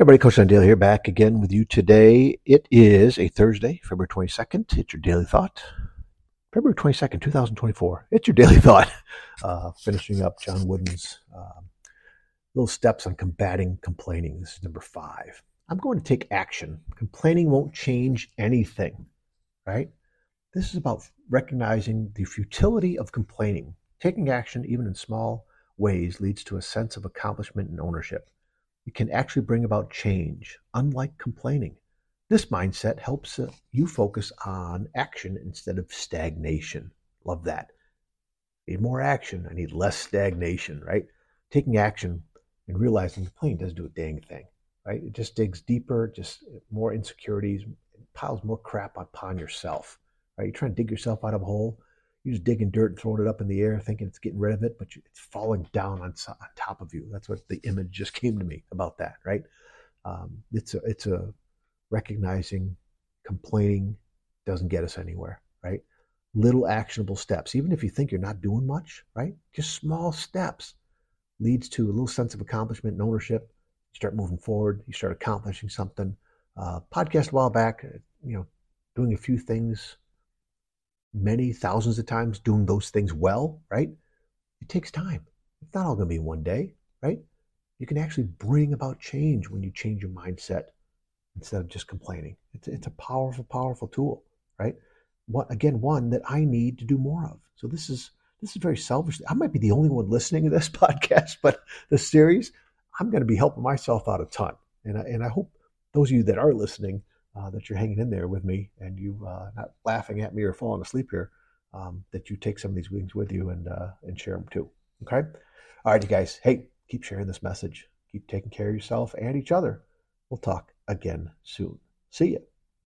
Everybody, Coach Daly here, back again with you today. It is a Thursday, February 22nd. It's your daily thought. February 22nd, 2024. It's your daily thought. Uh, finishing up John Wooden's um, little steps on combating complaining. This is number five. I'm going to take action. Complaining won't change anything, right? This is about recognizing the futility of complaining. Taking action, even in small ways, leads to a sense of accomplishment and ownership. It can actually bring about change, unlike complaining. This mindset helps uh, you focus on action instead of stagnation. Love that. Need more action. I need less stagnation, right? Taking action and realizing complaining doesn't do a dang thing, right? It just digs deeper, just more insecurities, piles more crap upon yourself, right? You're trying to dig yourself out of a hole. You're just digging dirt and throwing it up in the air, thinking it's getting rid of it, but it's falling down on, on top of you. That's what the image just came to me about that, right? Um, it's a it's a recognizing complaining doesn't get us anywhere, right? Little actionable steps, even if you think you're not doing much, right? Just small steps leads to a little sense of accomplishment and ownership. You start moving forward. You start accomplishing something. Uh, podcast a while back, you know, doing a few things many thousands of times doing those things well, right? It takes time. It's not all going to be one day, right? You can actually bring about change when you change your mindset instead of just complaining. It's, it's a powerful, powerful tool, right? What again, one that I need to do more of. So this is this is very selfish. I might be the only one listening to this podcast, but the series, I'm going to be helping myself out a ton, and I, and I hope those of you that are listening uh, that you're hanging in there with me and you uh, not laughing at me or falling asleep here. Um, that you take some of these wings with you and uh, and share them too. Okay. All right, you guys. Hey, keep sharing this message. Keep taking care of yourself and each other. We'll talk again soon. See you.